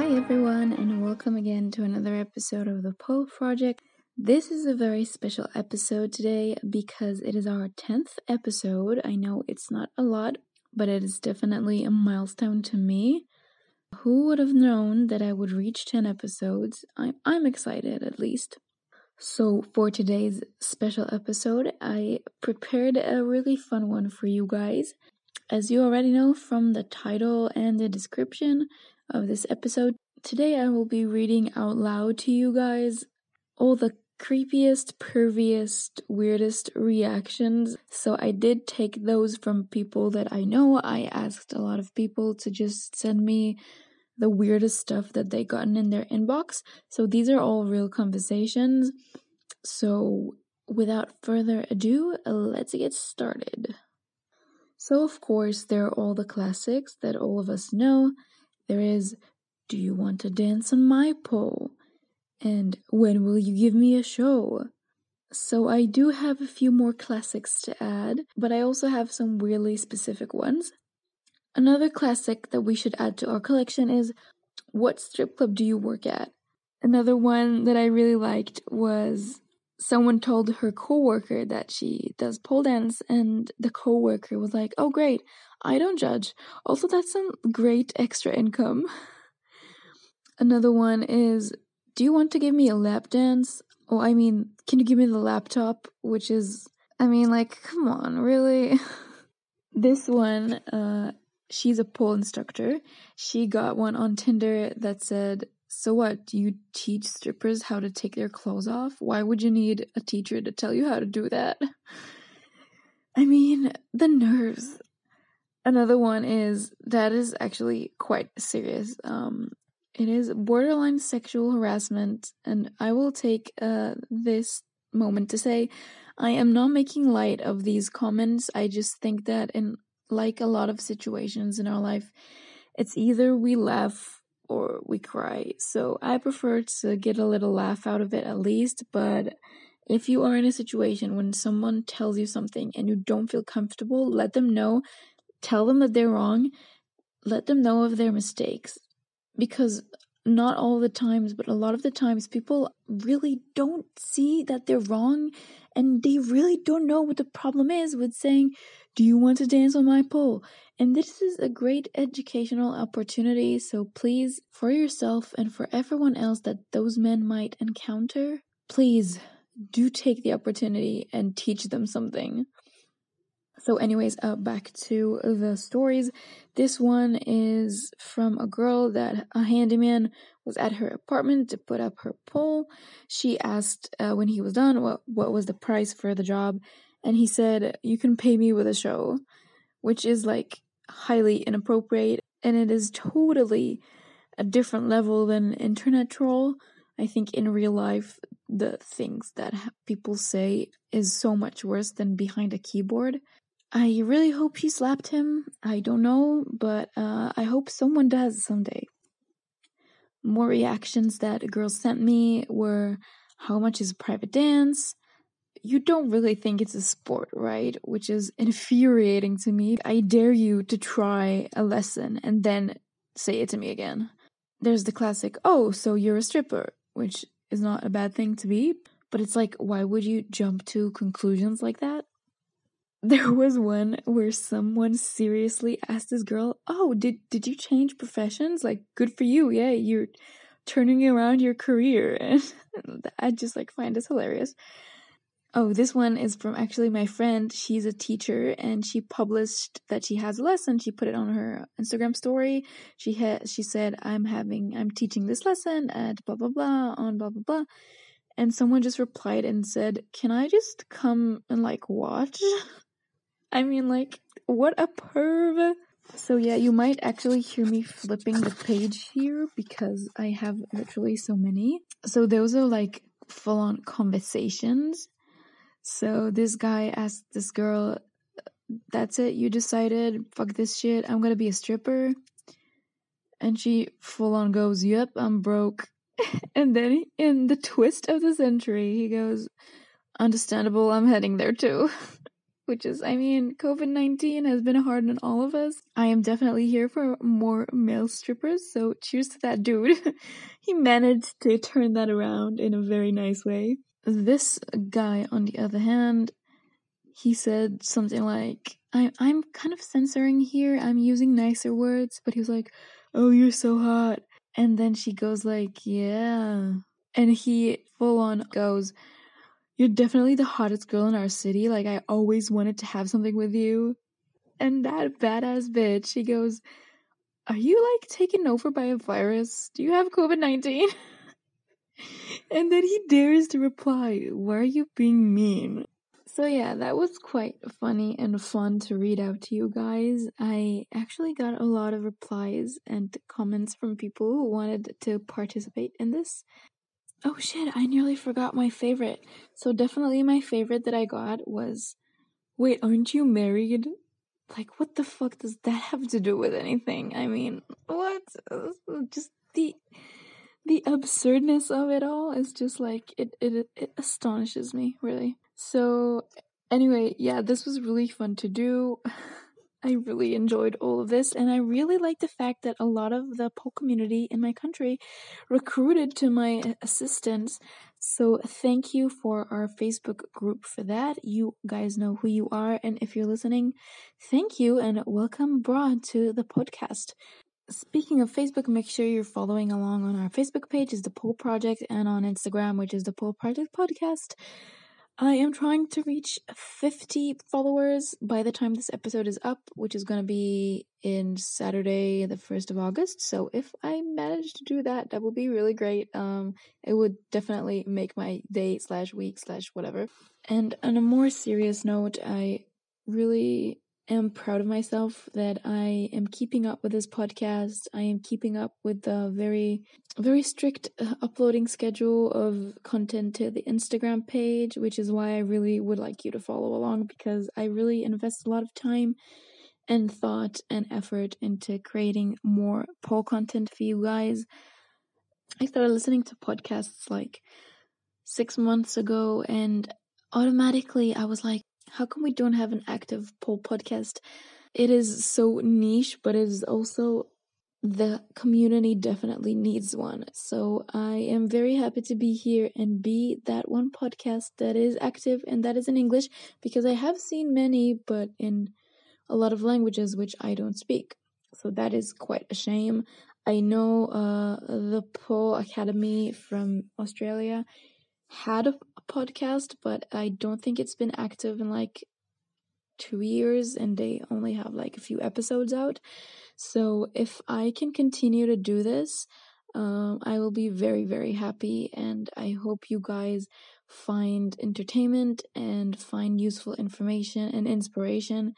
Hi, everyone, and welcome again to another episode of the Pole Project. This is a very special episode today because it is our 10th episode. I know it's not a lot, but it is definitely a milestone to me. Who would have known that I would reach 10 episodes? I'm, I'm excited at least. So, for today's special episode, I prepared a really fun one for you guys. As you already know from the title and the description of this episode, today I will be reading out loud to you guys all the creepiest, perviest, weirdest reactions. So I did take those from people that I know. I asked a lot of people to just send me the weirdest stuff that they gotten in their inbox. So these are all real conversations. So without further ado, let's get started. So, of course, there are all the classics that all of us know. There is, Do you want to dance on my pole? And when will you give me a show? So, I do have a few more classics to add, but I also have some weirdly specific ones. Another classic that we should add to our collection is What strip club do you work at? Another one that I really liked was someone told her coworker that she does pole dance and the coworker was like, "Oh great, I don't judge. Also that's some great extra income." Another one is, "Do you want to give me a lap dance?" Oh, I mean, can you give me the laptop? Which is I mean, like, come on, really? this one uh she's a pole instructor. She got one on Tinder that said, So what? Do you teach strippers how to take their clothes off? Why would you need a teacher to tell you how to do that? I mean, the nerves. Another one is that is actually quite serious. Um, it is borderline sexual harassment, and I will take uh, this moment to say I am not making light of these comments. I just think that in like a lot of situations in our life, it's either we laugh or we cry. So I prefer to get a little laugh out of it at least, but if you are in a situation when someone tells you something and you don't feel comfortable, let them know. Tell them that they're wrong. Let them know of their mistakes. Because not all the times, but a lot of the times, people really don't see that they're wrong and they really don't know what the problem is with saying, Do you want to dance on my pole? And this is a great educational opportunity. So please, for yourself and for everyone else that those men might encounter, please do take the opportunity and teach them something. So, anyways, uh, back to the stories. This one is from a girl that a handyman was at her apartment to put up her pole. She asked uh, when he was done what what was the price for the job, and he said, "You can pay me with a show," which is like highly inappropriate, and it is totally a different level than internet troll. I think in real life, the things that people say is so much worse than behind a keyboard. I really hope she slapped him. I don't know, but uh, I hope someone does someday. More reactions that girls sent me were how much is a private dance? You don't really think it's a sport, right? Which is infuriating to me. I dare you to try a lesson and then say it to me again. There's the classic, oh, so you're a stripper, which is not a bad thing to be, but it's like, why would you jump to conclusions like that? there was one where someone seriously asked this girl, "Oh, did did you change professions? Like, good for you. Yeah, you're turning around your career." And I just like find this hilarious. Oh, this one is from actually my friend. She's a teacher and she published that she has a lesson. She put it on her Instagram story. She had she said, "I'm having I'm teaching this lesson at blah blah blah on blah blah blah." And someone just replied and said, "Can I just come and like watch?" I mean, like, what a perv. So, yeah, you might actually hear me flipping the page here because I have literally so many. So, those are like full on conversations. So, this guy asked this girl, That's it, you decided, fuck this shit, I'm gonna be a stripper. And she full on goes, Yep, I'm broke. and then in the twist of the century, he goes, Understandable, I'm heading there too. which is, I mean, COVID 19 has been hard on all of us. I am definitely here for more male strippers, so cheers to that dude. he managed to turn that around in a very nice way. This guy, on the other hand, he said something like, I, I'm kind of censoring here, I'm using nicer words, but he was like, Oh, you're so hot. And then she goes like, Yeah. And he full on goes, You're definitely the hottest girl in our city. Like I always wanted to have something with you. And that badass bitch, she goes, Are you like taken over by a virus? Do you have COVID 19? and then he dares to reply, Why are you being mean? So yeah, that was quite funny and fun to read out to you guys. I actually got a lot of replies and comments from people who wanted to participate in this. Oh shit, I nearly forgot my favorite. So definitely my favorite that I got was Wait, aren't you married? Like what the fuck does that have to do with anything? I mean, what? Just the the absurdness of it all is just like it it it astonishes me, really. So, anyway, yeah, this was really fun to do. I really enjoyed all of this, and I really like the fact that a lot of the pole community in my country recruited to my assistance. So, thank you for our Facebook group for that. You guys know who you are, and if you're listening, thank you and welcome abroad to the podcast. Speaking of Facebook, make sure you're following along on our Facebook page, is the Pole Project, and on Instagram, which is the Pole Project Podcast. I am trying to reach 50 followers by the time this episode is up, which is going to be in Saturday, the 1st of August. So if I manage to do that, that would be really great. Um, it would definitely make my day slash week slash whatever. And on a more serious note, I really am proud of myself that I am keeping up with this podcast. I am keeping up with the very, very strict uh, uploading schedule of content to the Instagram page, which is why I really would like you to follow along because I really invest a lot of time and thought and effort into creating more pole content for you guys. I started listening to podcasts like six months ago and automatically I was like, how come we don't have an active pole podcast? It is so niche, but it is also the community definitely needs one. So I am very happy to be here and be that one podcast that is active and that is in English because I have seen many, but in a lot of languages which I don't speak. So that is quite a shame. I know uh, the Pole Academy from Australia had a podcast, but I don't think it's been active in like two years and they only have like a few episodes out. So if I can continue to do this, um, I will be very, very happy. And I hope you guys find entertainment and find useful information and inspiration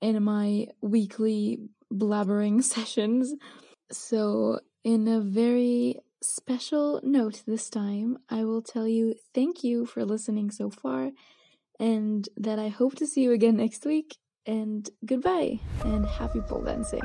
in my weekly blabbering sessions. So, in a very special note this time, I will tell you thank you for listening so far and that I hope to see you again next week. And goodbye and happy pole dancing.